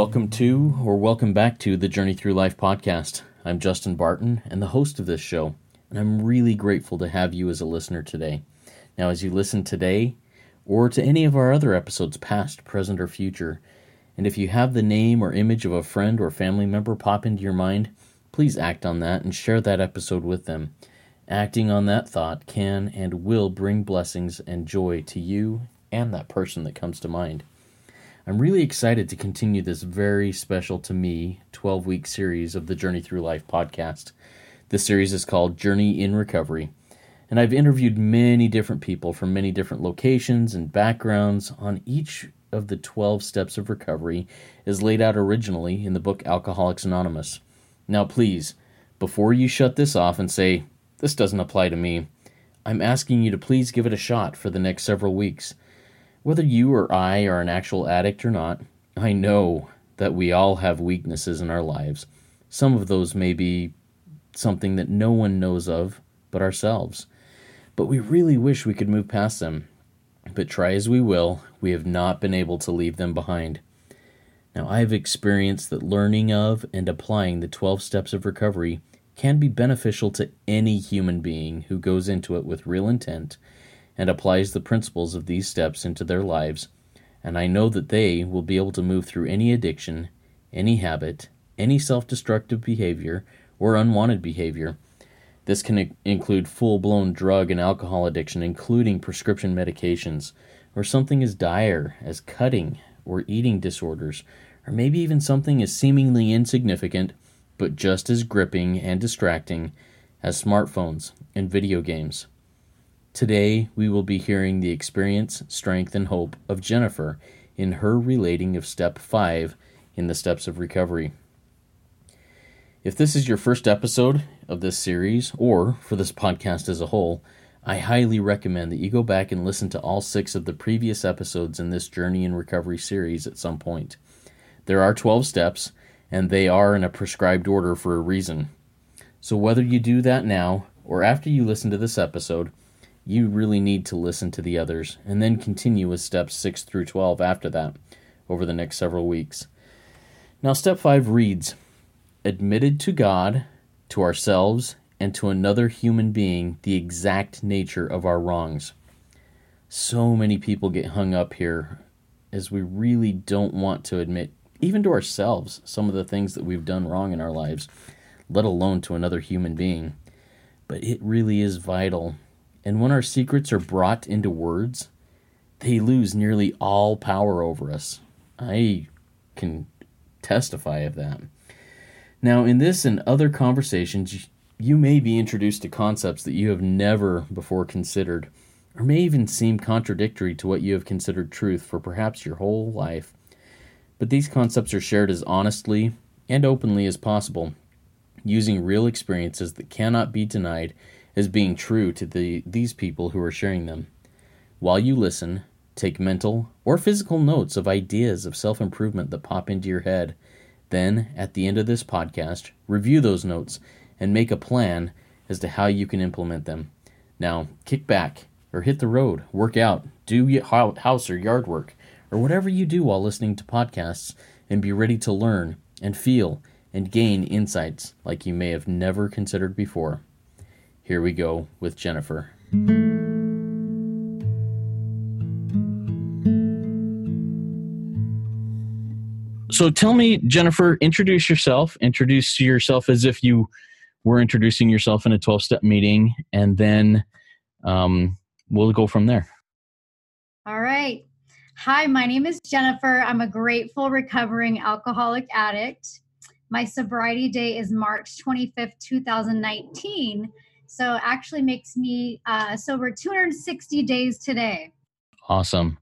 Welcome to, or welcome back to, the Journey Through Life podcast. I'm Justin Barton and the host of this show, and I'm really grateful to have you as a listener today. Now, as you listen today, or to any of our other episodes, past, present, or future, and if you have the name or image of a friend or family member pop into your mind, please act on that and share that episode with them. Acting on that thought can and will bring blessings and joy to you and that person that comes to mind. I'm really excited to continue this very special to me 12 week series of the Journey Through Life podcast. This series is called Journey in Recovery, and I've interviewed many different people from many different locations and backgrounds on each of the 12 steps of recovery as laid out originally in the book Alcoholics Anonymous. Now, please, before you shut this off and say, This doesn't apply to me, I'm asking you to please give it a shot for the next several weeks. Whether you or I are an actual addict or not, I know that we all have weaknesses in our lives. Some of those may be something that no one knows of but ourselves. But we really wish we could move past them. But try as we will, we have not been able to leave them behind. Now, I have experienced that learning of and applying the 12 steps of recovery can be beneficial to any human being who goes into it with real intent and applies the principles of these steps into their lives, and I know that they will be able to move through any addiction, any habit, any self destructive behavior, or unwanted behavior. This can include full blown drug and alcohol addiction, including prescription medications, or something as dire as cutting or eating disorders, or maybe even something as seemingly insignificant but just as gripping and distracting as smartphones and video games. Today, we will be hearing the experience, strength, and hope of Jennifer in her relating of step 5 in the steps of recovery. If this is your first episode of this series, or for this podcast as a whole, I highly recommend that you go back and listen to all six of the previous episodes in this Journey in Recovery series at some point. There are 12 steps, and they are in a prescribed order for a reason. So, whether you do that now or after you listen to this episode, you really need to listen to the others and then continue with steps 6 through 12 after that over the next several weeks. Now, step 5 reads Admitted to God, to ourselves, and to another human being the exact nature of our wrongs. So many people get hung up here as we really don't want to admit, even to ourselves, some of the things that we've done wrong in our lives, let alone to another human being. But it really is vital and when our secrets are brought into words, they lose nearly all power over us. I can testify of that. Now, in this and other conversations, you may be introduced to concepts that you have never before considered, or may even seem contradictory to what you have considered truth for perhaps your whole life. But these concepts are shared as honestly and openly as possible, using real experiences that cannot be denied as being true to the, these people who are sharing them. While you listen, take mental or physical notes of ideas of self improvement that pop into your head. Then, at the end of this podcast, review those notes and make a plan as to how you can implement them. Now, kick back or hit the road, work out, do house or yard work, or whatever you do while listening to podcasts, and be ready to learn and feel and gain insights like you may have never considered before. Here we go with Jennifer. So tell me, Jennifer, introduce yourself. Introduce yourself as if you were introducing yourself in a 12 step meeting, and then um, we'll go from there. All right. Hi, my name is Jennifer. I'm a grateful recovering alcoholic addict. My sobriety date is March 25th, 2019. So actually makes me uh, sober 260 days today. Awesome.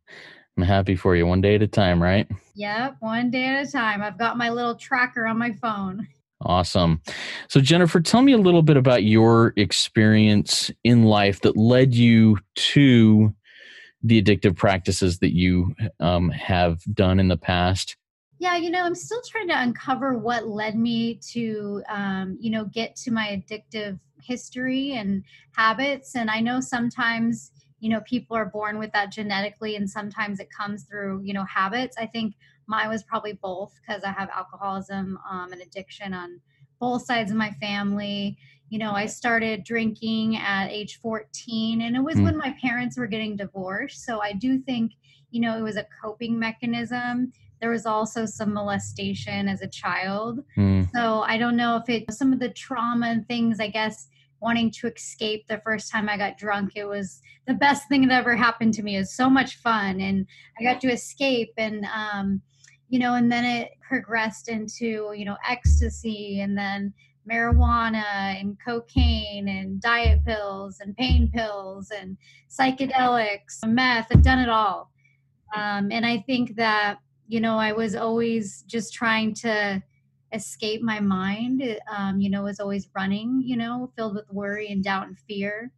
I'm happy for you. One day at a time, right? Yep, one day at a time. I've got my little tracker on my phone. Awesome. So, Jennifer, tell me a little bit about your experience in life that led you to the addictive practices that you um, have done in the past. Yeah, you know, I'm still trying to uncover what led me to, um, you know, get to my addictive history and habits. And I know sometimes, you know, people are born with that genetically, and sometimes it comes through, you know, habits. I think mine was probably both because I have alcoholism um, and addiction on both sides of my family. You know, I started drinking at age 14, and it was mm. when my parents were getting divorced. So I do think, you know, it was a coping mechanism. There was also some molestation as a child. Mm. So I don't know if it, some of the trauma and things, I guess, wanting to escape the first time I got drunk. It was the best thing that ever happened to me. It was so much fun, and I got to escape. And um, you know, and then it progressed into you know ecstasy, and then marijuana and cocaine and diet pills and pain pills and psychedelics, meth. I've done it all, um, and I think that you know I was always just trying to escape my mind um, you know was always running you know filled with worry and doubt and fear.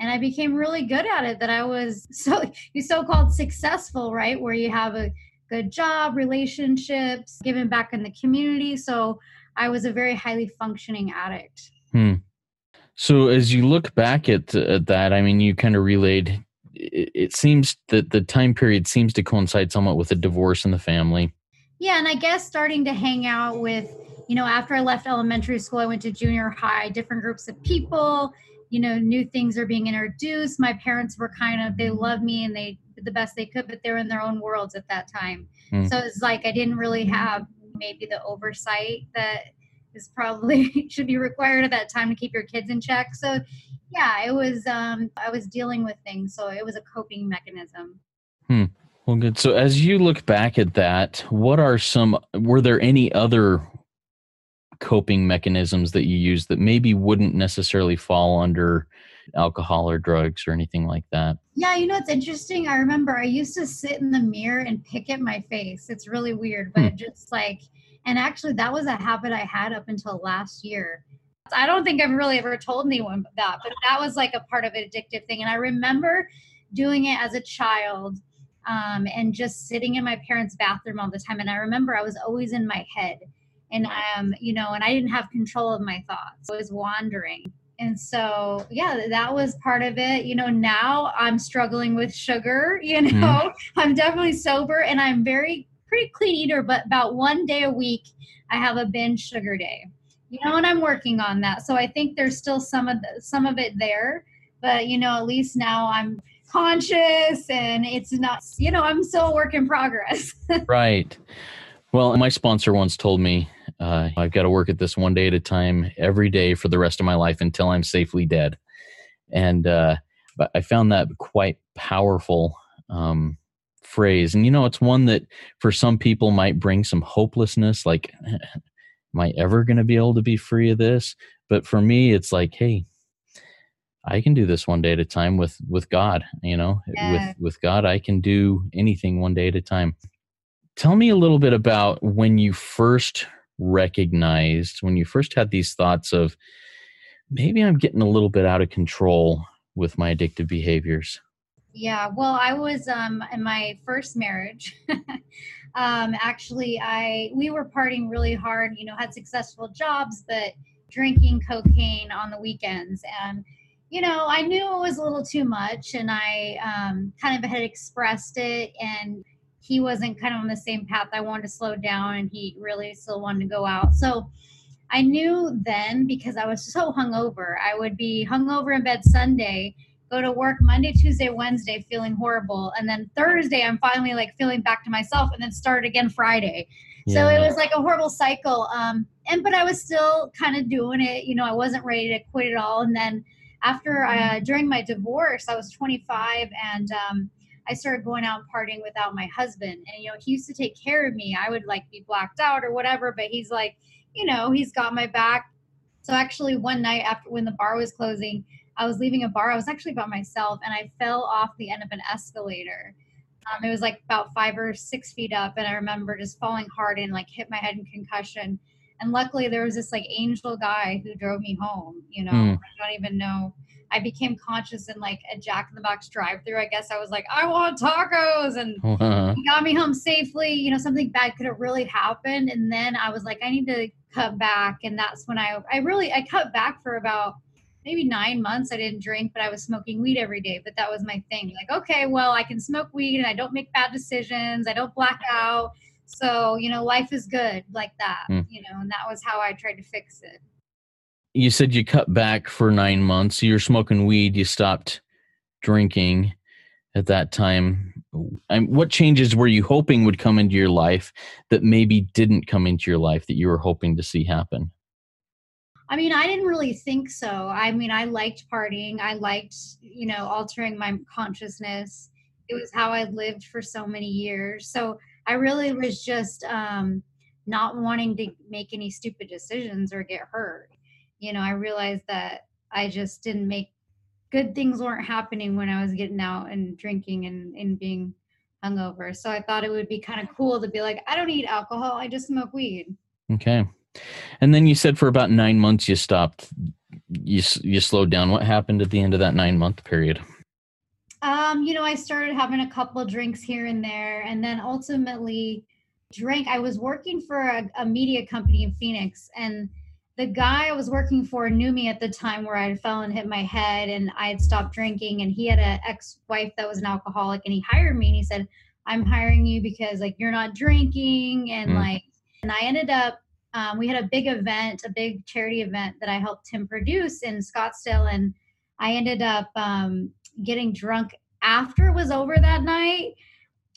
And i became really good at it that i was so you so-called successful right? Where you have a good job relationships giving back in the community. So i was a very highly functioning addict. Hmm. so as you look back at, at that i mean you kind of relayed it, it seems that the time period seems to coincide somewhat with a divorce in the family yeah, and I guess starting to hang out with, you know, after I left elementary school, I went to junior high, different groups of people, you know, new things are being introduced. My parents were kind of, they loved me and they did the best they could, but they were in their own worlds at that time. Mm. So it's like I didn't really have maybe the oversight that is probably should be required at that time to keep your kids in check. So yeah, it was um I was dealing with things, so it was a coping mechanism. Hmm. Well, good. So, as you look back at that, what are some, were there any other coping mechanisms that you use that maybe wouldn't necessarily fall under alcohol or drugs or anything like that? Yeah, you know, it's interesting. I remember I used to sit in the mirror and pick at my face. It's really weird, but hmm. just like, and actually, that was a habit I had up until last year. I don't think I've really ever told anyone that, but that was like a part of an addictive thing. And I remember doing it as a child um, and just sitting in my parents' bathroom all the time. And I remember I was always in my head, and um, you know, and I didn't have control of my thoughts. I was wandering. And so, yeah, that was part of it. You know, now I'm struggling with sugar. You know, mm-hmm. I'm definitely sober, and I'm very pretty clean eater. But about one day a week, I have a binge sugar day. You know, and I'm working on that. So I think there's still some of the, some of it there. But you know, at least now I'm conscious and it's not you know i'm still a work in progress. Right. Well my sponsor once told me uh, i've got to work at this one day at a time every day for the rest of my life until i'm safely dead. And uh, i found that quite powerful um, phrase. And you know it's one that for some people might bring some hopelessness like am i ever going to be able to be free of this but for me it's like hey I can do this one day at a time with with God, you know. Yeah. With with God I can do anything one day at a time. Tell me a little bit about when you first recognized when you first had these thoughts of maybe I'm getting a little bit out of control with my addictive behaviors. Yeah, well, I was um in my first marriage. um actually I we were partying really hard, you know, had successful jobs but drinking cocaine on the weekends and you know, I knew it was a little too much, and I um, kind of had expressed it, and he wasn't kind of on the same path. I wanted to slow down, and he really still wanted to go out. So I knew then because I was so hungover. I would be hungover in bed Sunday, go to work Monday, Tuesday, Wednesday, feeling horrible, and then Thursday I'm finally like feeling back to myself, and then start again Friday. Yeah. So it was like a horrible cycle. Um, and but I was still kind of doing it. You know, I wasn't ready to quit it all, and then after uh, during my divorce, I was 25 and um, I started going out and partying without my husband. And you know, he used to take care of me. I would like be blacked out or whatever, but he's like, you know, he's got my back. So actually, one night after when the bar was closing, I was leaving a bar. I was actually by myself, and I fell off the end of an escalator. Um, it was like about five or six feet up, and I remember just falling hard and like hit my head in concussion and luckily there was this like angel guy who drove me home you know mm. i don't even know i became conscious in like a jack in the box drive through i guess i was like i want tacos and uh-huh. he got me home safely you know something bad could have really happened and then i was like i need to cut back and that's when i i really i cut back for about maybe nine months i didn't drink but i was smoking weed every day but that was my thing like okay well i can smoke weed and i don't make bad decisions i don't black out So, you know, life is good like that, mm. you know, and that was how I tried to fix it. You said you cut back for nine months. You're smoking weed, you stopped drinking at that time. And what changes were you hoping would come into your life that maybe didn't come into your life that you were hoping to see happen? I mean, I didn't really think so. I mean, I liked partying. I liked, you know, altering my consciousness. It was how I lived for so many years. So I really was just um, not wanting to make any stupid decisions or get hurt. You know, I realized that I just didn't make good things weren't happening when I was getting out and drinking and, and being hungover. So I thought it would be kind of cool to be like, I don't eat alcohol, I just smoke weed. Okay. And then you said for about nine months you stopped. You you slowed down. What happened at the end of that nine month period? Um, you know, I started having a couple drinks here and there, and then ultimately drank. I was working for a, a media company in Phoenix, and the guy I was working for knew me at the time where I had fell and hit my head, and I had stopped drinking. And he had an ex-wife that was an alcoholic, and he hired me. And he said, "I'm hiring you because like you're not drinking, and mm. like." And I ended up um, we had a big event, a big charity event that I helped him produce in Scottsdale, and I ended up um, getting drunk after it was over that night.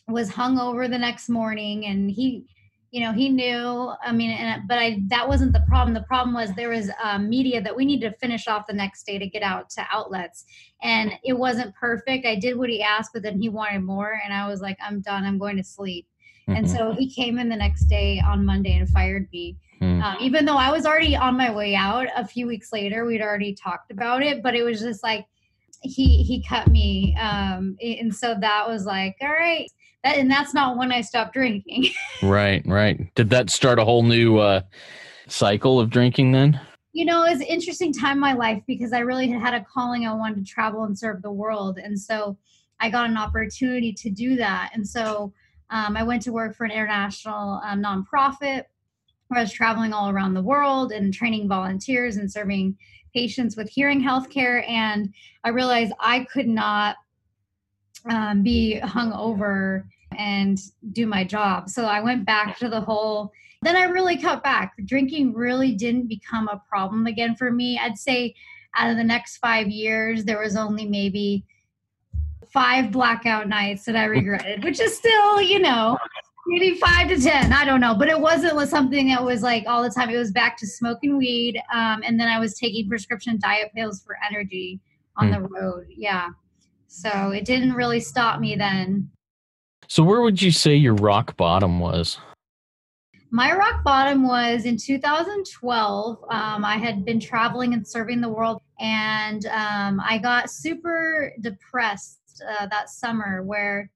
Was hung over the next morning, and he, you know, he knew. I mean, and but I that wasn't the problem. The problem was there was um, media that we needed to finish off the next day to get out to outlets, and it wasn't perfect. I did what he asked, but then he wanted more, and I was like, I'm done. I'm going to sleep. Mm-hmm. And so he came in the next day on Monday and fired me. Mm. Um, even though I was already on my way out a few weeks later, we'd already talked about it, but it was just like he he cut me, um, and so that was like, all right, that, and that's not when I stopped drinking. right, right. Did that start a whole new uh, cycle of drinking then? You know, it was an interesting time in my life because I really had had a calling. I wanted to travel and serve the world, and so I got an opportunity to do that, and so. Um, I went to work for an international um, nonprofit where I was traveling all around the world and training volunteers and serving patients with hearing health care. And I realized I could not um, be hung over and do my job. So I went back to the whole, then I really cut back. Drinking really didn't become a problem again for me. I'd say out of the next five years, there was only maybe five blackout nights that I regretted, which is still, you know, maybe five to ten i don't know. But it wasn't something that was like all the time. It was back to smoking weed um, and then i was taking prescription diet pills for energy on hmm. the road. Yeah. So it didn't really stop me then. So where would you say your rock bottom was? My rock bottom was in 2012 um, i had been traveling and serving the world and um, i got super depressed uh, that summer where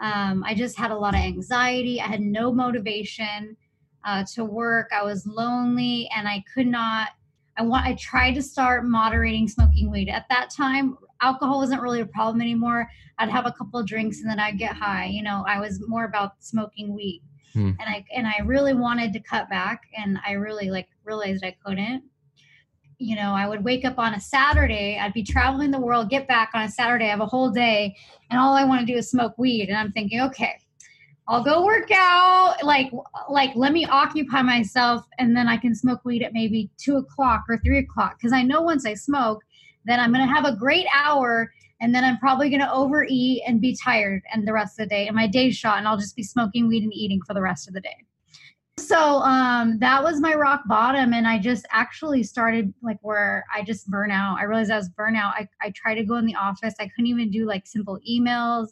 um, I just had a lot of anxiety. I had no motivation uh, to work. I was lonely, and I could not. I want. I tried to start moderating smoking weed. At that time, alcohol wasn't really a problem anymore. I'd have a couple of drinks and then I'd get high. You know, I was more about smoking weed, hmm. and I and I really wanted to cut back, and I really like realized I couldn't you know, I would wake up on a Saturday, I'd be traveling the world, get back on a Saturday, I have a whole day, and all I want to do is smoke weed. And I'm thinking, okay, I'll go work out. Like, like let me occupy myself, and then I can smoke weed at maybe two o'clock or three o'clock. Because I know once I smoke, then I'm gonna have a great hour, and then I'm probably gonna overeat and be tired, and the rest of the day, and my day's shot, and I'll just be smoking weed and eating for the rest of the day so um, that was my rock bottom and i just actually started like where i just burn out. I realized i was burnout I, I tried to go in the office. I couldn't even do like simple emails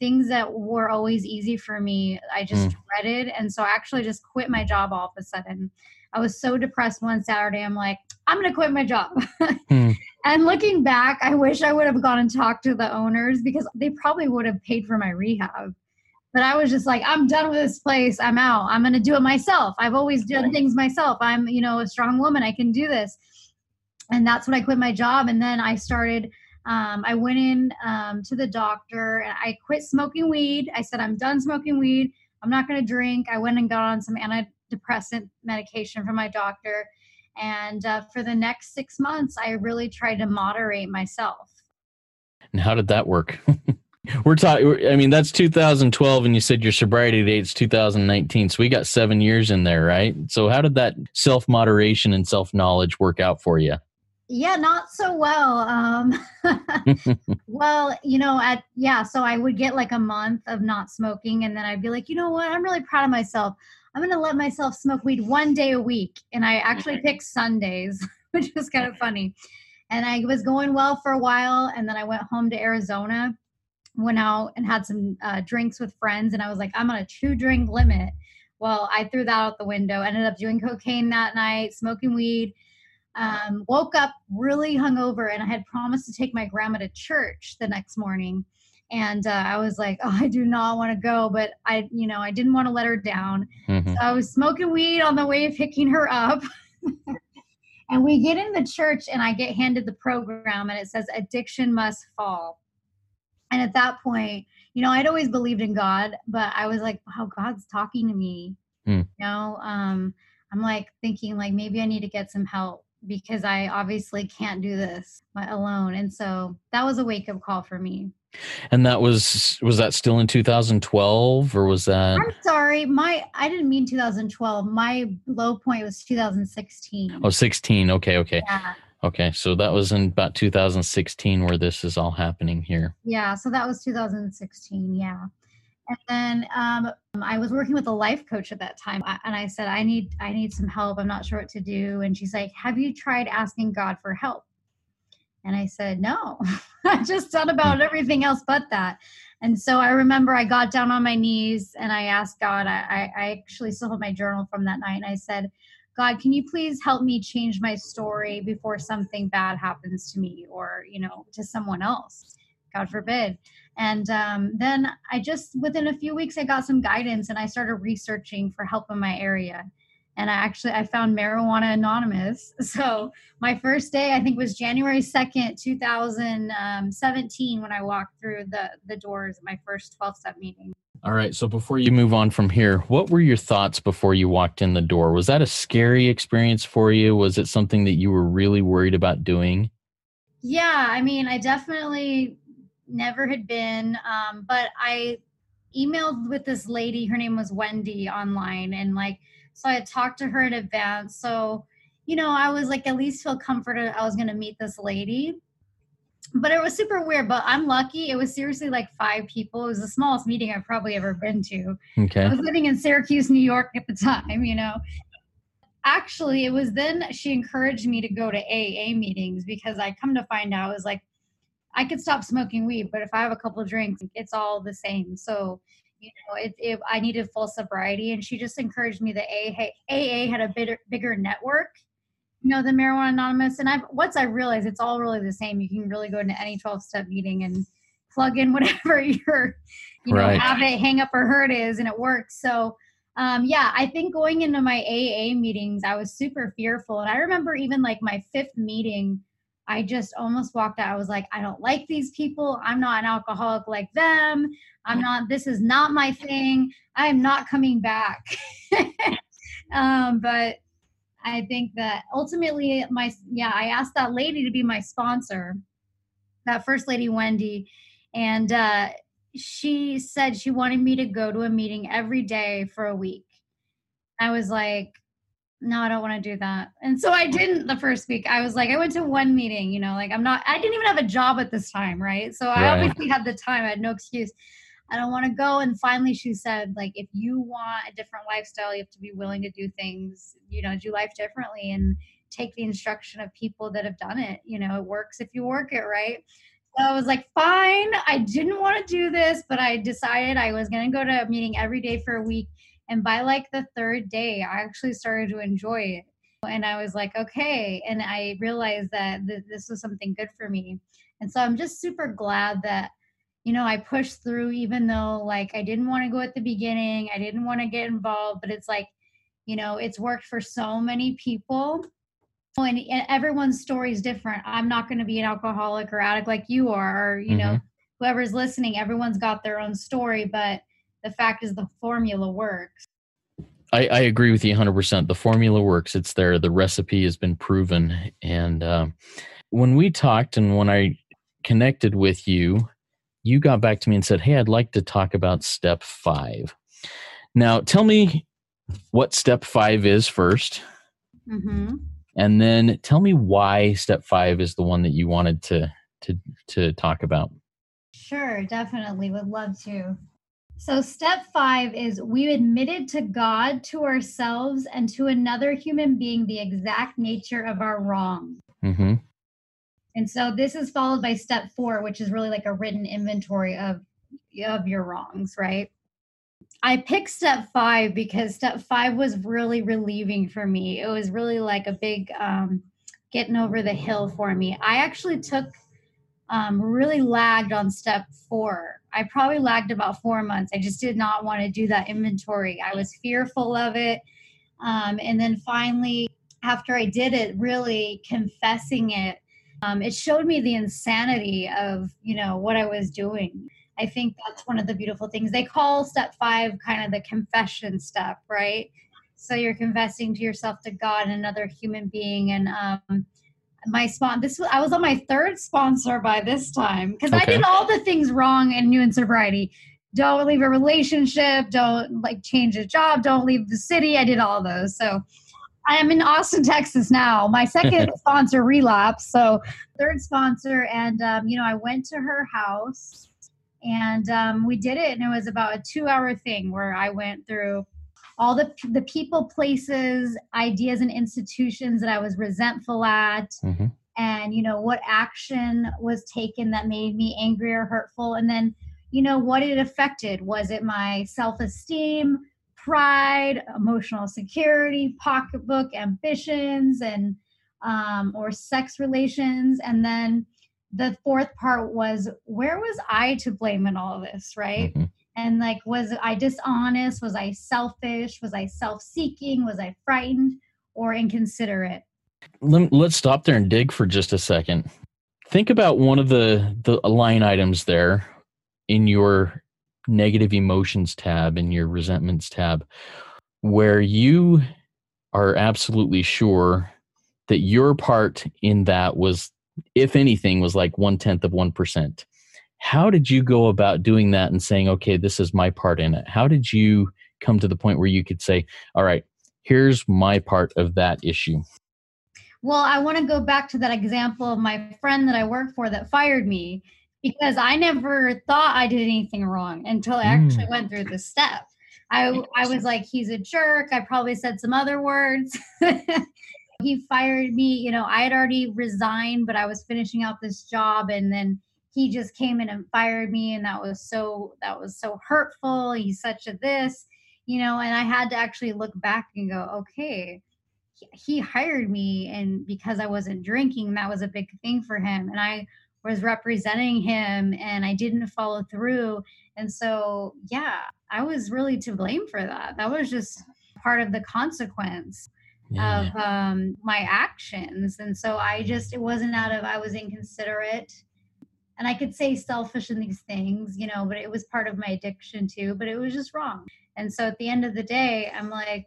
things that were always easy for me. I just mm. dreaded and so i actually just quit my job all of a sudden. I was so depressed one saturday. I'm like i'm gonna quit my job. Mm. and looking back i wish i would have gone and talked to the owners because they probably would have paid for my rehab but I was just like, I'm done with this place. I'm out. I'm going to do it myself. I've always done things myself. I'm, you know, a strong woman. I can do this. And that's when I quit my job. And then I started, um, I went in um, to the doctor and I quit smoking weed. I said, I'm done smoking weed. I'm not going to drink. I went and got on some antidepressant medication from my doctor. And uh, for the next six months, I really tried to moderate myself. And how did that work? We're talking. I mean, that's 2012, and you said your sobriety date's 2019. So we got seven years in there, right? So how did that self moderation and self knowledge work out for you? Yeah, not so well. Um, well, you know, at yeah, so I would get like a month of not smoking, and then I'd be like, you know what? I'm really proud of myself. I'm going to let myself smoke weed one day a week, and I actually picked Sundays, which was kind of funny. And I was going well for a while, and then I went home to Arizona went out and had some uh, drinks with friends and i was like i'm on a two drink limit. Well i threw that out the window ended up doing cocaine that night smoking weed um, woke up really hungover and i had promised to take my grandma to church the next morning. And uh, i was like oh i do not want to go but i you know i didn't want to let her down. Mm-hmm. so i was smoking weed on the way of picking her up. And we get in the church and i get handed the program and it says addiction must fall and at that point you know i'd always believed in god but i was like wow god's talking to me. Mm. you know um i'm like thinking like maybe i need to get some help because i obviously can't do this alone. And so that was a wake up call for me. And that was was that still in 2012 or was that i'm sorry my i didn't mean 2012 my low point was 2016 oh 16 okay okay. Yeah. Okay, so that was in about 2016 where this is all happening here. Yeah, so that was 2016. Yeah, and then um, I was working with a life coach at that time, and I said, "I need, I need some help. I'm not sure what to do." And she's like, "Have you tried asking God for help?" And I said, "No, I just thought about hmm. everything else but that." And so I remember I got down on my knees and I asked God. I, I actually still have my journal from that night, and I said. God, can you please help me change my story before something bad happens to me or, you know, to someone else? God forbid. And um, then I just, within a few weeks, I got some guidance and I started researching for help in my area. And I actually, I found Marijuana Anonymous. So my first day, I think was January 2nd, 2017, when I walked through the, the doors at my first 12 step meeting. All right. So before you move on from here, what were your thoughts before you walked in the door? Was that a scary experience for you? Was it something that you were really worried about doing? Yeah. I mean, I definitely never had been, um, but I emailed with this lady. Her name was Wendy online. And like, so I had talked to her in advance. So, you know, I was like, at least feel comforted I was going to meet this lady but it was super weird. But I'm lucky. It was seriously like five people. It was the smallest meeting I've probably ever been to. Okay. I was living in Syracuse, New York at the time, you know. Actually, it was then she encouraged me to go to AA meetings because I come to find out it was like I could stop smoking weed, but if I have a couple drinks, it's all the same. So, you know, it, it, I needed full sobriety, and she just encouraged me that AA, AA had a bigger, bigger network you know the marijuana anonymous and i've once i realized it's all really the same you can really go into any 12 step meeting and plug in whatever your you know right. habit hang up or hurt is and it works. So um, yeah i think going into my aa meetings i was super fearful and i remember even like my fifth meeting i just almost walked out. I was like i don't like these people. I'm not an alcoholic like them i'm not this is not my thing i am not coming back um, but I think that ultimately my yeah, I asked that lady to be my sponsor, that first lady Wendy, and uh, she said she wanted me to go to a meeting every day for a week. I was like, no, I don't want to do that. And so I didn't the first week. I was like, I went to one meeting, you know, like I'm not, I didn't even have a job at this time, right? So I obviously had the time. I had no excuse. I don't want to go. And finally, she said, like, if you want a different lifestyle, you have to be willing to do things, you know, do life differently and take the instruction of people that have done it. You know, it works if you work it right. So I was like, fine. I didn't want to do this, but I decided I was going to go to a meeting every day for a week. And by like the third day, I actually started to enjoy it. And I was like, okay. And I realized that th- this was something good for me. And so I'm just super glad that you know, I pushed through even though like I didn't want to go at the beginning, I didn't want to get involved, but it's like, you know, it's worked for so many people. And, and everyone's story is different. I'm not going to be an alcoholic or addict like you are, or, you mm-hmm. know, whoever's listening, everyone's got their own story, but the fact is the formula works. I, I agree with you 100%. The formula works. It's there. The recipe has been proven. And uh, when we talked and when I connected with you, you got back to me and said, Hey, I'd like to talk about step five. Now, tell me what step five is 1st Mm-hmm. and then tell me why step five is the one that you wanted to to to talk about. Sure, definitely. Would love to. So, step five is we admitted to God, to ourselves, and to another human being the exact nature of our wrong. Mm-hmm. And so, this is followed by step four, which is really like a written inventory of of your wrongs, right? I picked step five because step five was really relieving for me. It was really like a big um, getting over the hill for me. I actually took um, really lagged on step four. I probably lagged about four months. I just did not want to do that inventory. I was fearful of it. Um, and then finally, after I did it, really confessing it, um, it showed me the insanity of you know what I was doing. I think that's one of the beautiful things. They call step five kind of the confession step, right? So you're confessing to yourself, to God, and another human being. And um, my spon this was I was on my third sponsor by this time because I did all the things wrong in new and sobriety. Don't leave a relationship. Don't like change a job. Don't leave the city. I did all those. So I am in Austin, Texas now. My second sponsor relapse. So third sponsor, and um, you know I went to her house and um, we did it and it was about a two hour thing where i went through all the the people places ideas and institutions that i was resentful at Mm-hmm. and you know what action was taken that made me angry or hurtful and then you know what it affected was it my self-esteem pride emotional security pocketbook ambitions and um, or sex relations. And then the fourth part was where was i to blame in all of this right? Mm-hmm. and like was i dishonest? Was i selfish? Was i self-seeking? Was i frightened or inconsiderate? Let, let's stop there and dig for just a second. Think about one of the the line items there in your negative emotions tab in your resentments tab where you are absolutely sure that your part in that was if anything was like one tenth of one percent. How did you go about doing that and saying okay this is my part in it how did you come to the point where you could say all right here's my part of that issue Well, I want to go back to that example of my friend that I work for that fired me because I never thought I did anything wrong until I actually Mm. went through the step. I I was like, he's a jerk. I probably said some other words. he fired me. You know, I had already resigned, but I was finishing out this job, and then he just came in and fired me, and that was so that was so hurtful. He's such a this, you know, and I had to actually look back and go, okay, he- he hired me and because i wasn't drinking that was a big thing for him and i was representing him and i didn't follow through. And so yeah i was really to blame for that. That was just part of the consequence of um, my actions. And so i just it wasn't out of i was inconsiderate. And i could say selfish in these things you know but it was part of my addiction too but it was just wrong. And so at the end of the day i'm like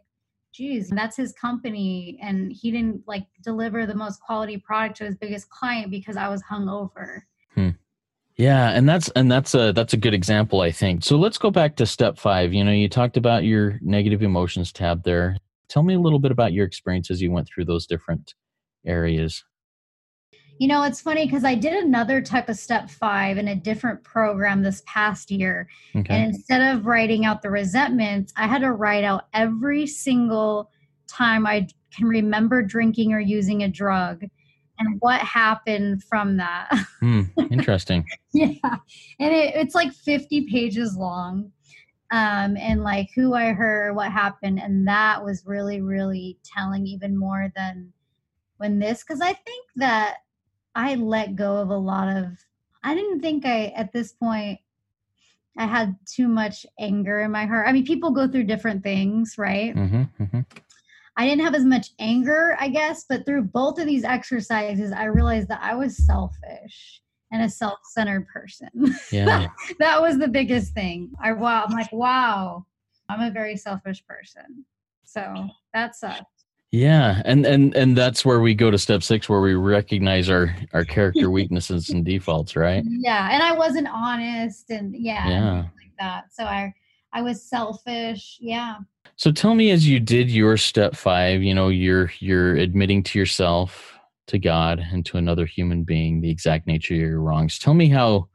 geez, that's his company. And he didn't like deliver the most quality product to his biggest client because I was hungover. Hmm. Yeah, and that's and that's a that's a good example, I think. So let's go back to step five. You know, you talked about your negative emotions tab there. Tell me a little bit about your experience as you went through those different areas. You know, it's funny because I did another type of step five in a different program this past year. Okay. And instead of writing out the resentments, I had to write out every single time I can remember drinking or using a drug and what happened from that. Hmm, interesting. yeah and it, it's like 50 pages long um and like who i heard what happened and that was really really telling even more than when this because i think that i let go of a lot of i didn't think i at this point i had too much anger in my heart i mean people go through different things right hmm hmm I didn't have as much anger, I guess, but through both of these exercises, I realized that I was selfish and a self-centered person. Yeah. that was the biggest thing. I wow, I'm like, wow, I'm a very selfish person. So that sucked. Yeah, and and and that's where we go to step six, where we recognize our our character weaknesses and defaults, right? Yeah, and I wasn't honest, and yeah, Yeah. like that. So I I was selfish. Yeah. So tell me, as you did your step five, you know, you're you're admitting to yourself, to God, and to another human being the exact nature of your wrongs. Tell me how.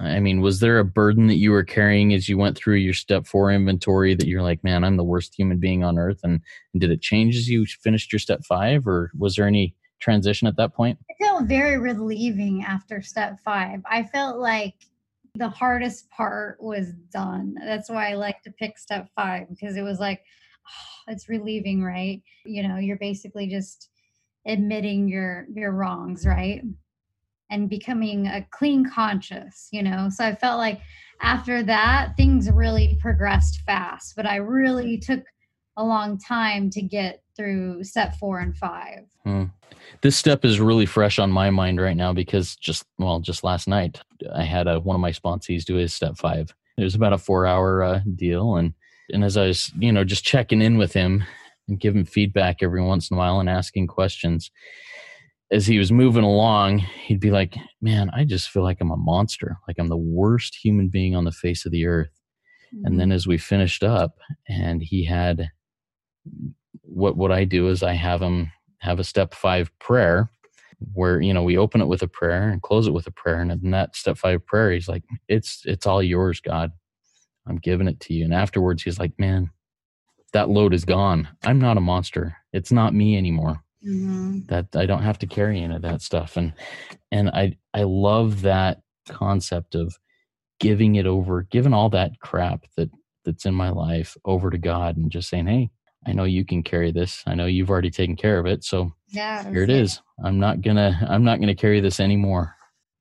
I mean, was there a burden that you were carrying as you went through your step four inventory that you're like, man, I'm the worst human being on earth? And, and did it change as you finished your step five, or was there any transition at that point? I felt very relieving after step five. I felt like the hardest part was done. That's why I like to pick step five because it was like, oh, it's relieving, right? You know, you're basically just admitting your your wrongs, right? And becoming a clean conscious, you know. So I felt like after that, things really progressed fast, but I really took a long time to get through step four and five. Hmm. This step is really fresh on my mind right now because just well, just last night I had a, one of my sponsees do his step five. It was about a four hour uh, deal, and and as I was you know just checking in with him and giving feedback every once in a while and asking questions, as he was moving along, he'd be like, "Man, I just feel like I'm a monster. Like I'm the worst human being on the face of the earth." And mm-hmm. then as we finished up, and he had what what I do is I have him have a step five prayer where you know we open it with a prayer and close it with a prayer. And in that step five prayer he's like it's it's all yours god. I'm giving it to you and afterwards he's like man that load is gone. I'm not a monster. It's not me anymore Mhm. that i don't have to carry any of that stuff and and i i love that concept of giving it over giving all that crap that that's in my life over to god and just saying hey i know you can carry this i know you've already taken care of it so Yeah. here it is i'm not gonna i'm not gonna carry this anymore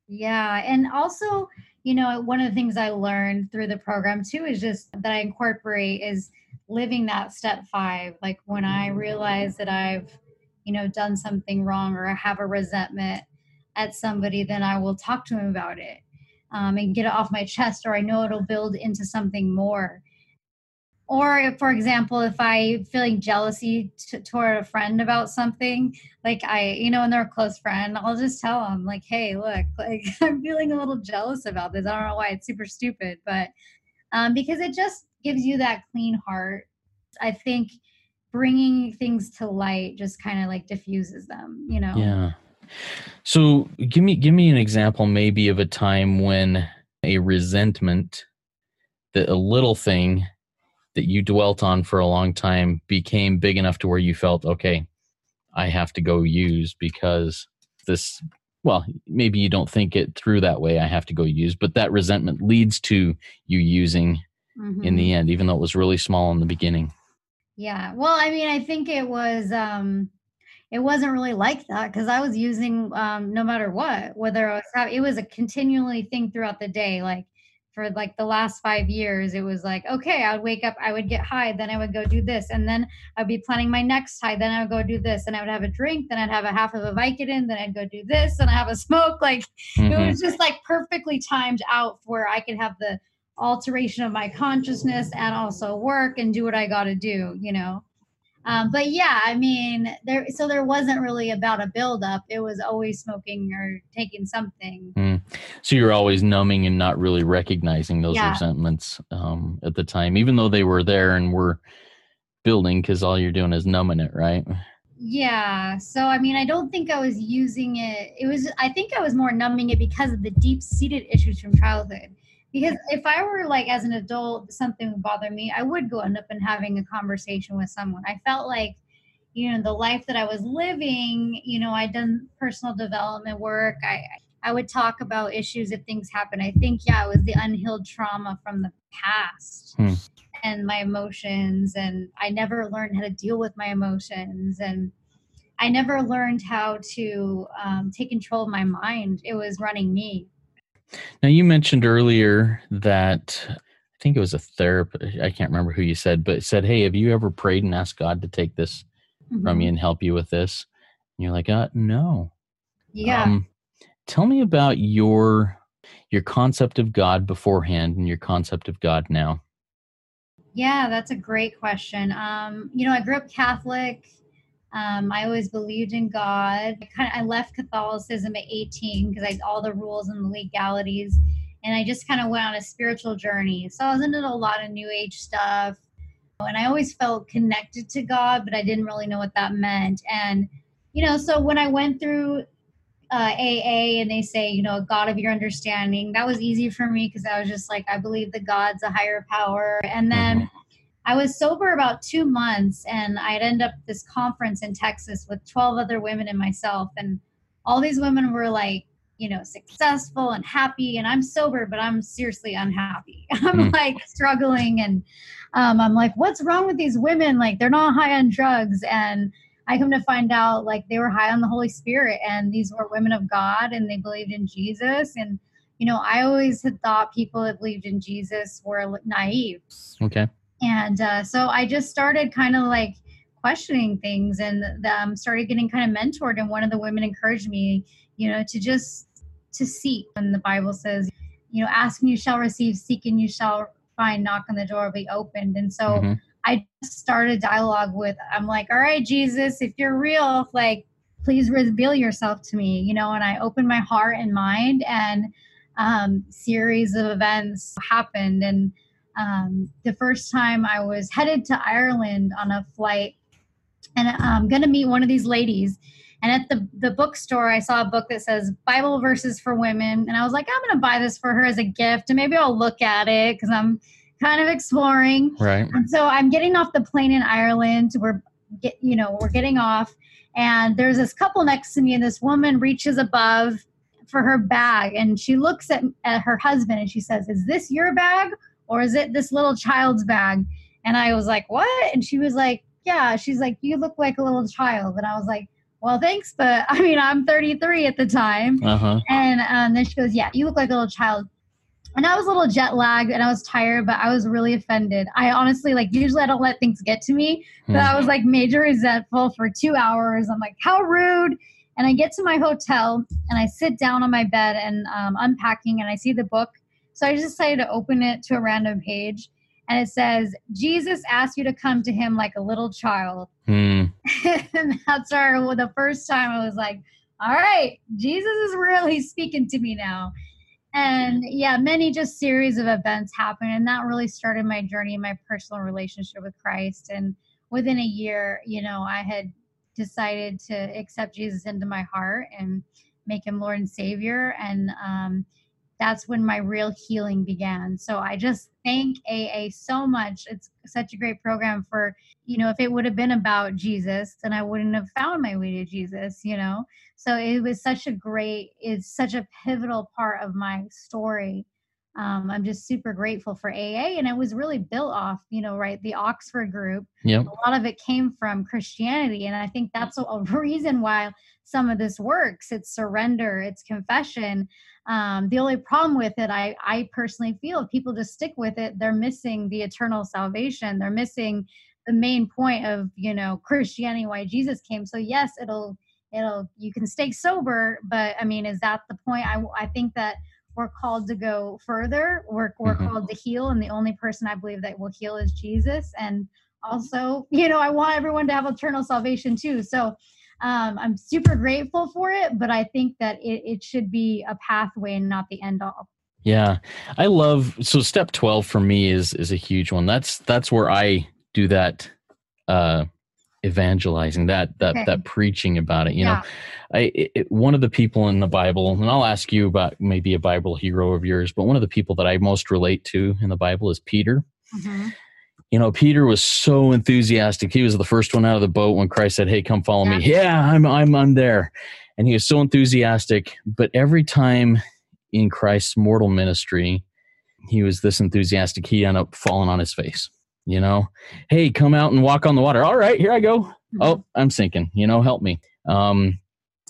Yeah. And also, you know, one of the things I learned through the program too is just that I incorporate is living that step five. Like when I realize that I've, you know, done something wrong or have a resentment at somebody, then I will talk to him about it um, and get it off my chest, or I know it'll build into something more. Or, if, for example, if I feeling jealousy t- toward a friend about something, like I, you know, when they're a close friend, I'll just tell them, like, hey, look, like I'm feeling a little jealous about this. I don't know why it's super stupid, but um, because it just gives you that clean heart. I think bringing things to light just kind of like diffuses them, you know? yeah so give me give me an example maybe of a time when a resentment that a little thing that you dwelt on for a long time became big enough to where you felt okay i have to go use because this well maybe you don't think it through that way i have to go use but that resentment leads to you using in Mhm. the end even though it was really small in the beginning Yeah. Well, I mean, I think it was um it wasn't really like that because I was using um no matter what, whether I was having it was a continually thing throughout the day. Like for like the last five years, it was like, okay, I would wake up, I would get high, then I would go do this, and then I'd be planning my next high, then I would go do this, and I would have a drink, then I'd have a half of a Vicodin, then I'd go do this, and I have a smoke. Like it Mhm. was just like perfectly timed out where I could have the alteration of my consciousness and also work and do what I got to do, you know. Um, but yeah, I mean, there. So there wasn't really about a buildup. It was always smoking or taking something. So you're always numbing and not really recognizing those Yeah. resentments um, at the time, even though they were there and were building, because all you're doing is numbing it, right? Yeah. So I mean, I don't think I was using it. It was. I think I was more numbing it because of the deep-seated issues from childhood. Because if I were like as an adult, something would bother me, I would go end up in having a conversation with someone. I felt like, you know, the life that I was living, you know, I'd done personal development work. I I would talk about issues if things happen. I think, yeah, it was the unhealed trauma from the past Hmm. and my emotions, and I never learned how to deal with my emotions, and I never learned how to um, take control of my mind. It was running me. Now you mentioned earlier that I think it was a therapist. I can't remember who you said, but said, "Hey, have you ever prayed and asked God to take this from Mhm. you and help you with this?" And you're like, "Uh, no." Yeah. Um, tell me about your your concept of God beforehand and your concept of God now. Yeah, that's a great question. Um, you know, I grew up Catholic. Um, I always believed in God. I kind of I left Catholicism at 18 because I all the rules and the legalities, and I just kind of went on a spiritual journey. So I was into a lot of New Age stuff, and I always felt connected to God, but I didn't really know what that meant. And you know, so when I went through uh, AA and they say, you know, God of your understanding, that was easy for me because I was just like, I believe the God's a higher power. And then mm-hmm. I was sober about two months and I'd end up this conference in Texas with 12 other women and myself. And all these women were like, you know, successful and happy. And I'm sober, but I'm seriously unhappy. I'm mm. like struggling. And um, I'm like, what's wrong with these women? Like, they're not high on drugs. And I come to find out like they were high on the Holy Spirit and these were women of God and they believed in Jesus. And, you know, I always had thought people that believed in Jesus were naive. Okay and uh, so i just started kind of like questioning things and um, started getting kind of mentored and one of the women encouraged me you know to just to seek. When the bible says you know ask and you shall receive seek and you shall find knock on the door will be opened. And so mm-hmm. i started dialogue with i'm like all right jesus if you're real like please reveal yourself to me you know and i opened my heart and mind and um, series of events happened. And um, the first time I was headed to Ireland on a flight, and I'm going to meet one of these ladies. And at the, the bookstore, I saw a book that says Bible verses for women. And I was like, I'm going to buy this for her as a gift, and maybe I'll look at it because I'm kind of exploring. Right. And so I'm getting off the plane in Ireland. We're get, you know, we're getting off, and there's this couple next to me, and this woman reaches above for her bag, and she looks at, at her husband, and she says, "Is this your bag or is it this little child's bag? And I was like, what? And she was like, yeah. She's like, you look like a little child. And I was like, well, thanks, but I mean, I'm 33 at the time. Uh-huh. And um, then she goes, yeah, you look like a little child. And I was a little jet lagged and I was tired, but I was really offended. I honestly, like, usually I don't let things get to me, but I was like major resentful for two hours. I'm like, how rude. And I get to my hotel and I sit down on my bed and um, unpacking and I see the book so I just decided to open it to a random page and it says, Jesus asked you to come to him like a little child. Mm. and that's our, well, the first time I was like, all right, Jesus is really speaking to me now. And yeah, many just series of events happened. And that really started my journey, my personal relationship with Christ. And within a year, you know, I had decided to accept Jesus into my heart and make him Lord and Savior. And, um, that's when my real healing began. So I just thank AA so much. It's such a great program for, you know, if it would have been about Jesus, then I wouldn't have found my way to Jesus, you know. So it was such a great, it's such a pivotal part of my story. Um, I'm just super grateful for AA, and it was really built off, you know, right, the Oxford group. Yeah. A lot of it came from Christianity, and I think that's a, a reason why some of this works. It's surrender, it's confession, um, the only problem with it, I, I personally feel, if people just stick with it, they're missing the eternal salvation. They're missing the main point of you know Christianity, why Jesus came. So yes, it'll it'll you can stay sober, but I mean, is that the point? I I think that we're called to go further. We're we're mm-hmm. called to heal, and the only person I believe that will heal is Jesus. And also, you know, I want everyone to have eternal salvation too. So um, I'm super grateful for it, but I think that it, it should be a pathway and not the end all. Yeah, I love so step twelve for me is is a huge one. That's that's where I do that uh, evangelizing, that that okay. that preaching about it. You yeah. know, I it, one of the people in the Bible, and I'll ask you about maybe a Bible hero of yours, but one of the people that I most relate to in the Bible is Peter. Mm-hmm you know, Peter was so enthusiastic. He was the first one out of the boat when Christ said, "Hey, come follow yeah. me." Yeah, I'm I'm I'm there. And he was so enthusiastic, but every time in Christ's mortal ministry, he was this enthusiastic, he ended up falling on his face. You know, hey, come out and walk on the water. All right, here I go. Mm-hmm. Oh, I'm sinking. You know, help me. Um,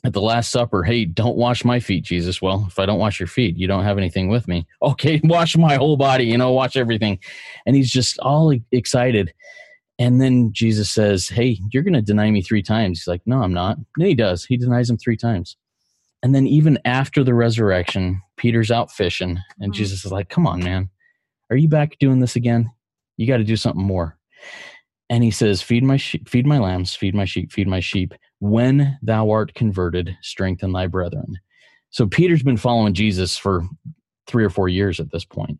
at the Last Supper, hey, don't wash my feet, Jesus. Well, if I don't wash your feet, you don't have anything with me. Okay, wash my whole body, you know, wash everything. And he's just all excited. And then Jesus says, Hey, you're going to deny me three times. He's like, No, I'm not. And he does. He denies him three times. And then even after the resurrection, Peter's out fishing. And mm-hmm. Jesus is like, Come on, man. Are you back doing this again? You got to do something more. and he says, "Feed my sheep, feed my lambs, feed my sheep, feed my sheep. When thou art converted, strengthen thy brethren." So Peter's been following Jesus for three or four years at this point,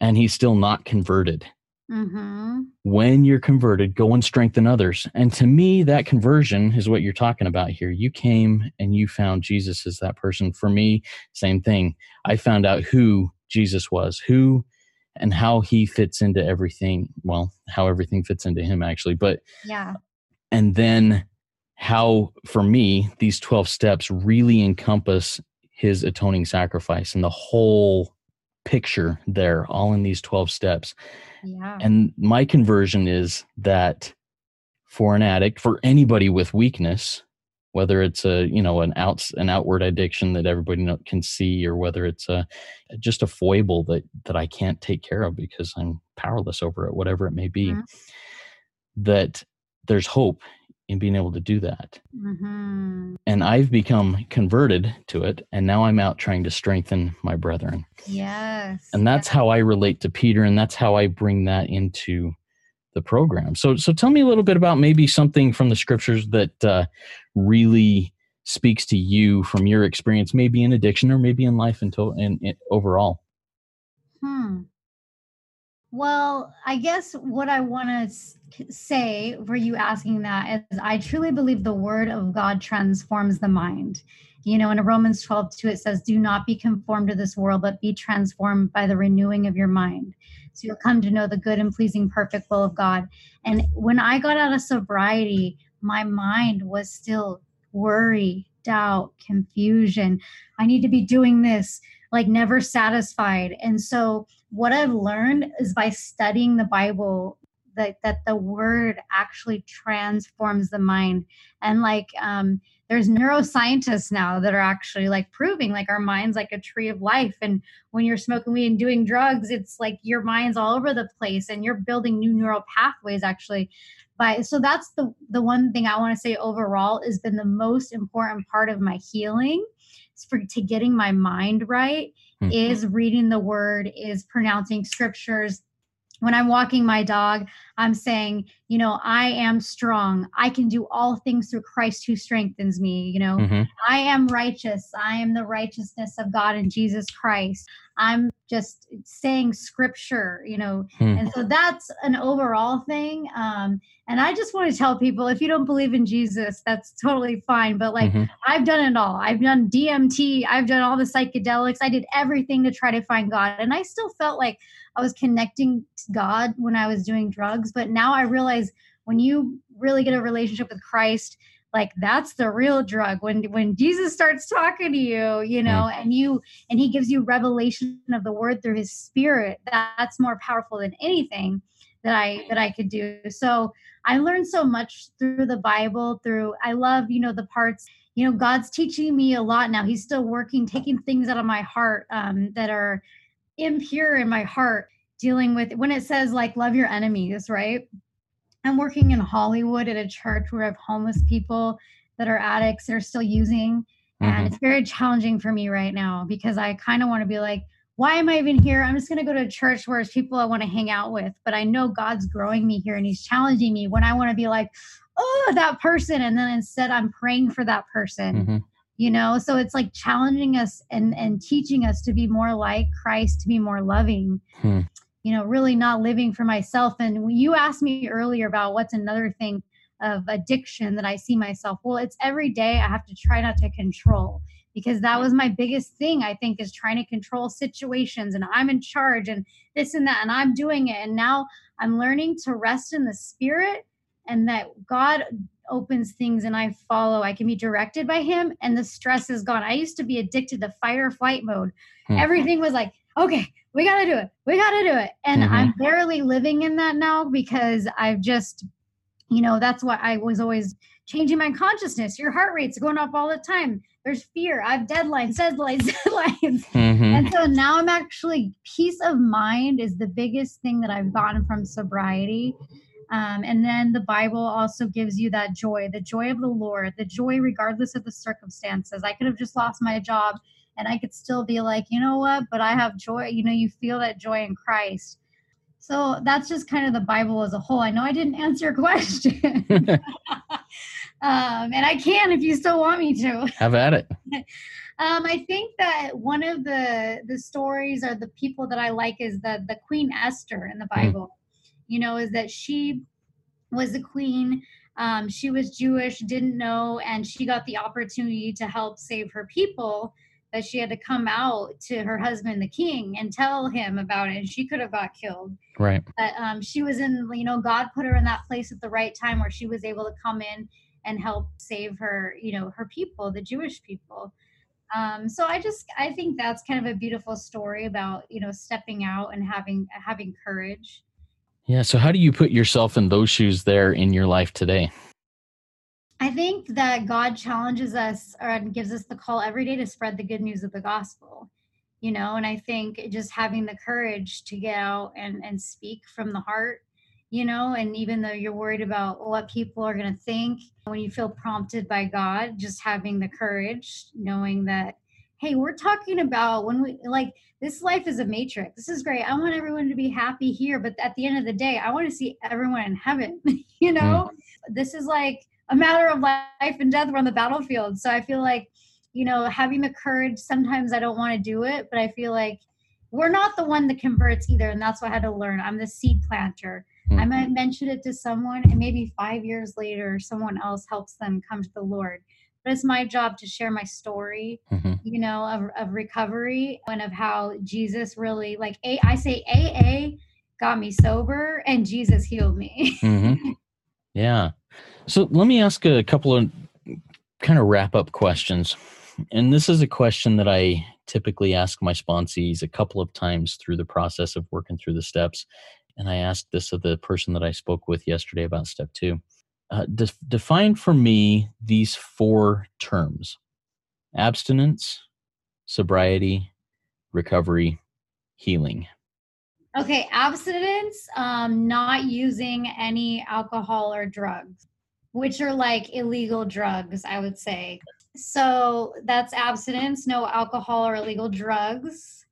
and he's still not converted. Mm-hmm. When you're converted, go and strengthen others. And to me, that conversion is what you're talking about here. You came and you found Jesus as that person. For me, same thing. I found out who Jesus was, who and how he fits into everything. Well, how everything fits into him, actually. But yeah. And then how, for me, these 12 steps really encompass his atoning sacrifice and the whole picture there, all in these 12 steps. Yeah. And my conversion is that for an addict, for anybody with weakness, whether it's a you know an outs an outward addiction that everybody can see or whether it's a just a foible that that i can't take care of because i'm powerless over it whatever it may be mm-hmm. that there's hope in being able to do that mm-hmm. and i've become converted to it and now i'm out trying to strengthen my brethren yes and that's yes. how i relate to peter and that's how i bring that into the program. So, so tell me a little bit about maybe something from the scriptures that uh, really speaks to you from your experience, maybe in addiction or maybe in life and, to- and, and overall. Hmm. Well, I guess what I want to say for you asking that is I truly believe the word of God transforms the mind. You know, in Romans 12, 2, it says, Do not be conformed to this world, but be transformed by the renewing of your mind. So you'll come to know the good and pleasing, perfect will of God. And when I got out of sobriety, my mind was still worry, doubt, confusion. I need to be doing this, like never satisfied. And so, what I've learned is by studying the Bible that that the word actually transforms the mind. And like um there's neuroscientists now that are actually like proving like our mind's like a tree of life. And when you're smoking weed and doing drugs it's like your mind's all over the place and you're building new neural pathways actually. But so that's the the one thing i want to say overall has been the most important part of my healing for to getting my mind right mm-hmm. is reading the word is pronouncing scriptures when I'm walking my dog, I'm saying, you know, I am strong. I can do all things through Christ who strengthens me. You know, mm-hmm. I am righteous. I am the righteousness of God in Jesus Christ. I'm just saying scripture, you know, hmm. and so that's an overall thing. Um, and I just want to tell people if you don't believe in Jesus, that's totally fine. But like, mm-hmm. I've done it all. I've done DMT, I've done all the psychedelics, I did everything to try to find God. And I still felt like I was connecting to God when I was doing drugs. But now I realize when you really get a relationship with Christ, like that's the real drug when when jesus starts talking to you you know mm. and you and he gives you revelation of the word through his spirit that's more powerful than anything that i that i could do so i learned so much through the bible through i love you know the parts you know god's teaching me a lot now he's still working taking things out of my heart um, that are impure in my heart dealing with when it says like love your enemies right I'm working in Hollywood at a church where I have homeless people that are addicts that are still using. Mm-hmm. And it's very challenging for me right now because I kind of want to be like, why am I even here? I'm just going to go to a church where it's people I want to hang out with. But I know God's growing me here and He's challenging me when I want to be like, oh, that person. And then instead, I'm praying for that person. Mm-hmm. You know, so it's like challenging us and and teaching us to be more like Christ, to be more loving. Hmm you know, really not living for myself. And you asked me earlier about what's another thing of addiction that I see myself. Well, it's every day I have to try not to control because that was my biggest thing, I think, is trying to control situations and I'm in charge and this and that and I'm doing it. And now I'm learning to rest in the spirit and that God opens things and I follow. I can be directed by Him and the stress is gone. I used to be addicted to fight or flight mode. Hmm. Everything was like, okay, we got to do it. We got to do it. And mm-hmm. I'm barely living in that now because I've just, you know, that's why I was always changing my consciousness. Your heart rate's going up all the time. There's fear. I have deadlines, deadlines, deadlines. Mm-hmm. And so now I'm actually, peace of mind is the biggest thing that I've gotten from sobriety. Um, and then the Bible also gives you that joy, the joy of the Lord, the joy regardless of the circumstances. I could have just lost my job and I could still be like, you know what, but I have joy. You know, you feel that joy in Christ. So that's just kind of the Bible as a whole. I know I didn't answer your question. um, and I can if you still want me to. Have at it. Um, I think that one of the the stories or the people that I like is the the Queen Esther in the hmm. Bible. Mm. You know, is that she was a queen. Um, she was Jewish, didn't know, and she got the opportunity to help save her people. That she had to come out to her husband, the king, and tell him about it. And she could have got killed. Right. But um, she was in, you know, God put her in that place at the right time where she was able to come in and help save her, you know, her people, the Jewish people. Um, so I just I think that's kind of a beautiful story about you know stepping out and having having courage. Yeah. So how do you put yourself in those shoes there in your life today? I think that God challenges us or gives us the call every day to spread the good news of the gospel. You know, and I think just having the courage to get out and, and speak from the heart, you know, and even though you're worried about what people are going to think, when you feel prompted by God, just having the courage, knowing that, hey, we're talking about when we like this life is a matrix. This is great. I want everyone to be happy here, but at the end of the day, I want to see everyone in heaven, you know? Mm. This is like a matter of life and death. We're on the battlefield. So I feel like, you know, having the courage, sometimes I don't want to do it, but I feel like we're not the one that converts either. And that's what I had to learn. I'm the seed planter. Mm-hmm. I might mention it to someone, and maybe five years later, someone else helps them come to the Lord. But it's my job to share my story, mm-hmm. you know, of, of recovery and of how Jesus really, like, a, I say AA got me sober and Jesus healed me. mm-hmm. Yeah. So let me ask a couple of kind of wrap up questions. And this is a question that I typically ask my sponsees a couple of times through the process of working through the steps. And I asked this of the person that I spoke with yesterday about step two. Uh, de- define for me these four terms abstinence, sobriety, recovery, healing. Okay, abstinence, um, not using any alcohol or drugs, which are like illegal drugs, I would say. So that's abstinence, no alcohol or illegal drugs.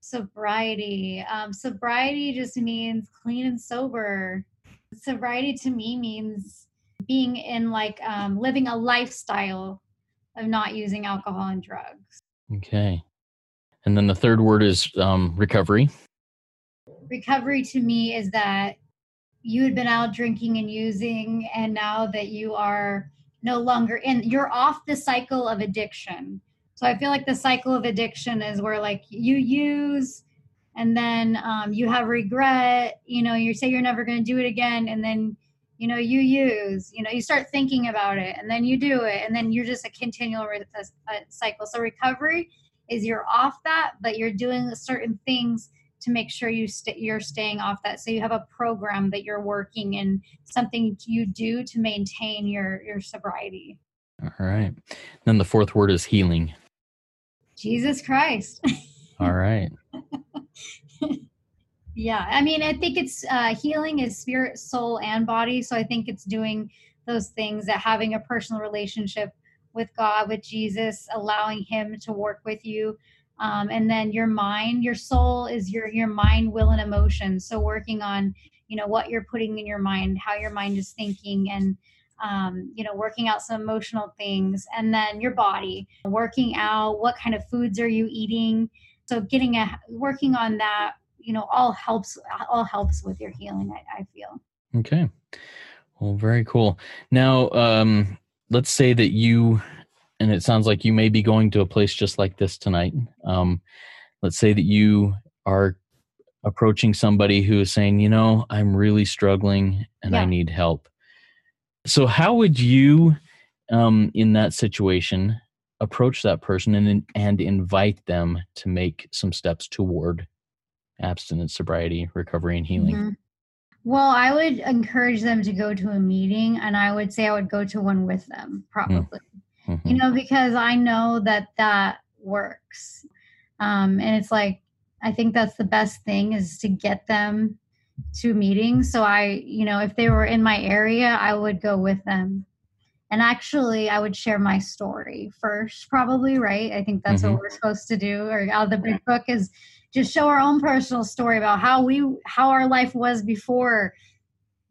Sobriety. Um, sobriety just means clean and sober. Sobriety to me means being in like um, living a lifestyle of not using alcohol and drugs. Okay. And then the third word is um, recovery. Recovery to me is that you had been out drinking and using, and now that you are no longer in you're off the cycle of addiction so i feel like the cycle of addiction is where like you use and then um, you have regret you know you say you're never going to do it again and then you know you use you know you start thinking about it and then you do it and then you're just a continual re- a cycle. So recovery is you're off that but you're doing certain things to make sure you st- you're staying off that. So you have a program that you're working and something you do to maintain your your sobriety. All right. Then the fourth word is healing. Jesus christ. All right yeah i mean i think it's uh, healing is spirit soul and body so i think it's doing those things that having a personal relationship with god with jesus allowing him to work with you um, and then your mind your soul is your your mind will and emotion so working on you know what you're putting in your mind how your mind is thinking and um, you know working out some emotional things and then your body working out what kind of foods are you eating so getting a working on that you know all helps all helps with your healing i, I feel okay well very cool now um let's say that you and it sounds like you may be going to a place just like this tonight. Um, let's say that you are approaching somebody who is saying, you know, I'm really struggling and yeah. I need help. So, how would you, um, in that situation, approach that person and and invite them to make some steps toward abstinence, sobriety, recovery, and healing? Mm-hmm. Well, I would encourage them to go to a meeting, and I would say I would go to one with them, mm. probably. Mm mm-hmm. you know, because I know that that works. Um, and it's like, I think that's the best thing is to get them to meetings. So I, you know, if they were in my area, I would go with them. And actually, I would share my story first, probably, right? I think that's mm-hmm. what we're supposed to do. Or out of the big book is just show our own personal story about how we how our life was before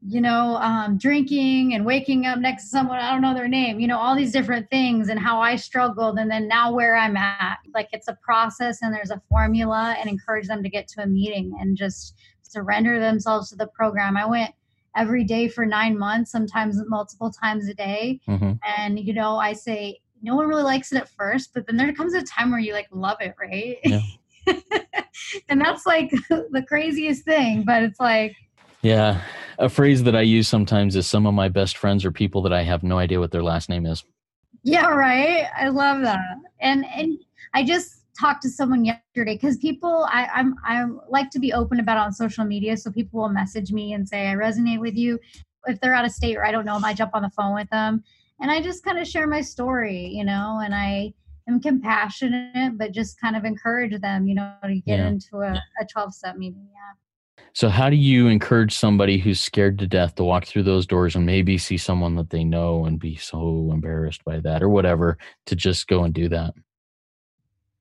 you know um, drinking and waking up next to someone i don't know their name you know all these different things and how i struggled and then now where i'm at like it's a process and there's a formula and encourage them to get to a meeting and just surrender themselves to the program i went every day for nine months sometimes multiple times a day mm-hmm. and you know i say no one really likes it at first but then there comes a time where you like love it right yeah. and that's like the craziest thing but it's like yeah a phrase that i use sometimes is some of my best friends are people that i have no idea what their last name is. Yeah right? I love that. And and i just talked to someone yesterday because people I, i'm i like to be open about on social media so people will message me and say i resonate with you. If they're out of state or i don't know them i jump on the phone with them. And i just kind of share my story you know? And i am compassionate, but just kind of encourage them, you know, to get yeah. into a, a 12 step meeting. Yeah. So, how do you encourage somebody who's scared to death to walk through those doors and maybe see someone that they know and be so embarrassed by that or whatever to just go and do that?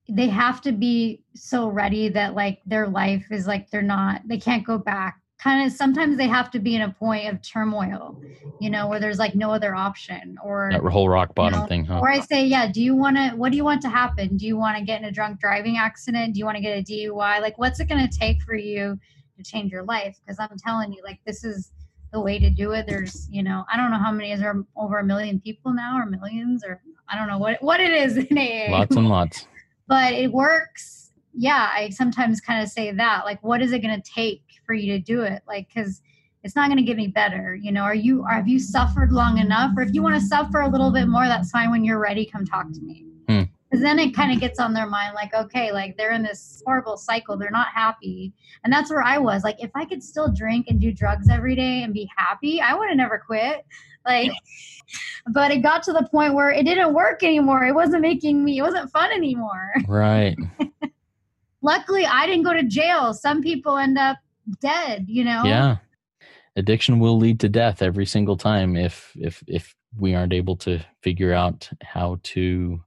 They have to be so ready that, like, their life is like they're not, they can't go back kind of sometimes they have to be in a point of turmoil, you know, where there's like no other option or that whole rock bottom you know, thing, huh? Or I say, yeah, do you want to, what do you want to happen? Do you want to get in a drunk driving accident? Do you want to get a DUI? Like, what's it going to take for you to change your life? Because I'm telling you, like, this is the way to do it. There's, you know, I don't know how many, is there over a million people now or millions or I don't know what, what it is in AA. Lots and lots. but it works yeah, I sometimes kind of say that, like, what is it going to take for you to do it? Like, because it's not going to get me better. You know, are you, are, have you suffered long enough? Or if you want to suffer a little bit more, that's fine. When you're ready, come talk to me. Because hmm. then it kind of gets on their mind, like, okay, like they're in this horrible cycle. They're not happy. And that's where I was. Like, if I could still drink and do drugs every day and be happy, I would have never quit. Like, but it got to the point where it didn't work anymore. It wasn't making me, it wasn't fun anymore. Right. luckily I didn't go to jail. Some people end up dead, you know? Yeah. Addiction will lead to death every single time if if if we aren't able to figure out how to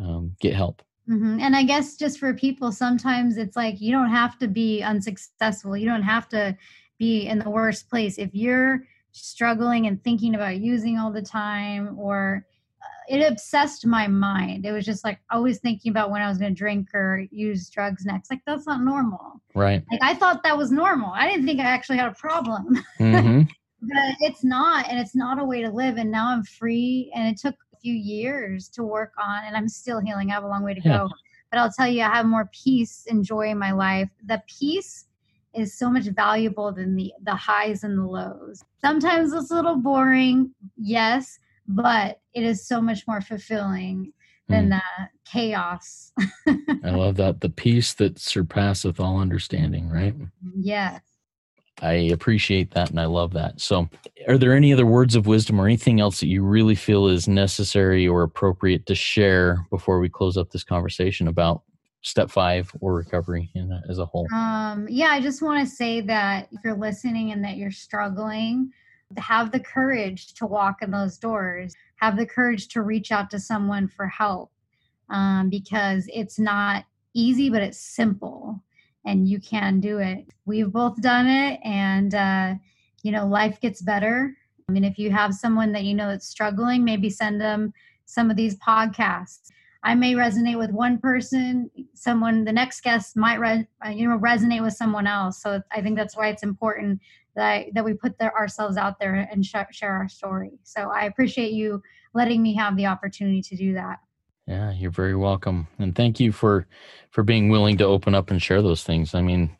um, get help. Mm-hmm. And I guess just for people, sometimes it's like you don't have to be unsuccessful. You don't have to be in the worst place. If you're struggling and thinking about using all the time or it obsessed my mind. It was just like always thinking about when I was going to drink or use drugs next. Like that's not normal. Right. Like I thought that was normal. I didn't think I actually had a problem. Mm-hmm. but it's not, and it's not a way to live. And now I'm free. And it took a few years to work on, and I'm still healing. I have a long way to yeah. go. But I'll tell you, I have more peace and joy in my life. The peace is so much valuable than the the highs and the lows. Sometimes it's a little boring, yes, but it is so much more fulfilling than mm. the chaos. I love that. The peace that surpasseth all understanding, right? Yes. I appreciate that and I love that. So, are there any other words of wisdom or anything else that you really feel is necessary or appropriate to share before we close up this conversation about step five or recovery in, as a whole? Um, yeah, I just want to say that if you're listening and that you're struggling, have the courage to walk in those doors have the courage to reach out to someone for help um, because it's not easy but it's simple and you can do it. We've both done it and uh, you know life gets better. I mean if you have someone that you know that's struggling maybe send them some of these podcasts. I may resonate with one person someone the next guest might re- uh, you know resonate with someone else. So i think that's why it's important that that we put the, ourselves out there and sh- share our story. So I appreciate you letting me have the opportunity to do that. Yeah, you're very welcome, and thank you for for being willing to open up and share those things. I mean,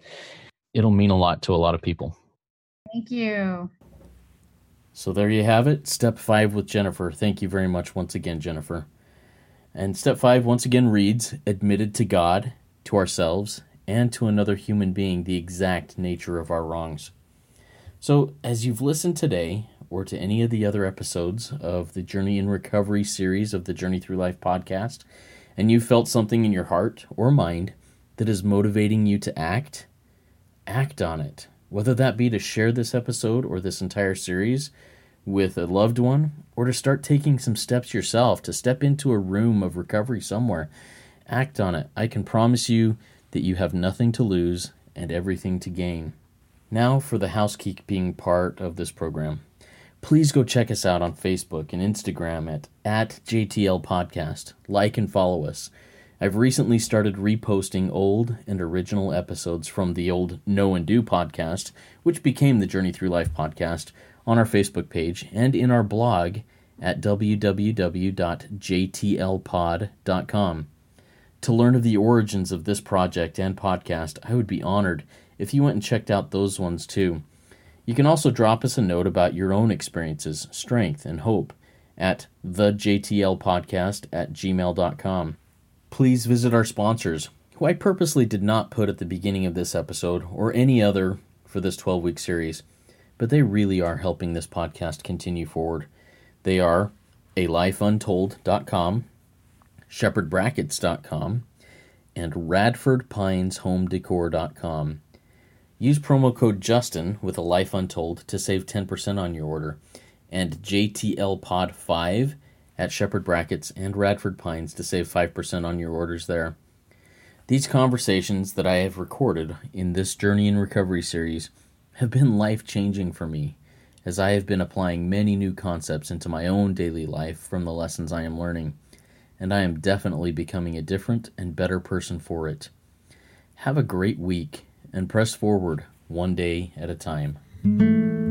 it'll mean a lot to a lot of people. Thank you. So there you have it. Step five with Jennifer. Thank you very much once again, Jennifer. And step five once again reads admitted to God, to ourselves, and to another human being the exact nature of our wrongs. So, as you've listened today, or to any of the other episodes of the Journey in Recovery series of the Journey Through Life podcast, and you felt something in your heart or mind that is motivating you to act, act on it. Whether that be to share this episode or this entire series with a loved one, or to start taking some steps yourself to step into a room of recovery somewhere, act on it. I can promise you that you have nothing to lose and everything to gain. Now for the housekeeping part of this program. Please go check us out on Facebook and Instagram at, at JTL Podcast. Like and follow us. I've recently started reposting old and original episodes from the old Know and Do podcast, which became the Journey Through Life podcast, on our Facebook page and in our blog at www.jtlpod.com. To learn of the origins of this project and podcast, I would be honored if you went and checked out those ones too. You can also drop us a note about your own experiences, strength, and hope at thejtlpodcast at gmail.com. Please visit our sponsors, who I purposely did not put at the beginning of this episode or any other for this 12 week series, but they really are helping this podcast continue forward. They are alifeuntold.com, shepherdbrackets.com, and radfordpineshomedecor.com. Use promo code Justin with a Life Untold to save 10% on your order, and JTLPod5 at Shepherd Brackets and Radford Pines to save 5% on your orders there. These conversations that I have recorded in this Journey in Recovery series have been life changing for me, as I have been applying many new concepts into my own daily life from the lessons I am learning, and I am definitely becoming a different and better person for it. Have a great week and press forward one day at a time.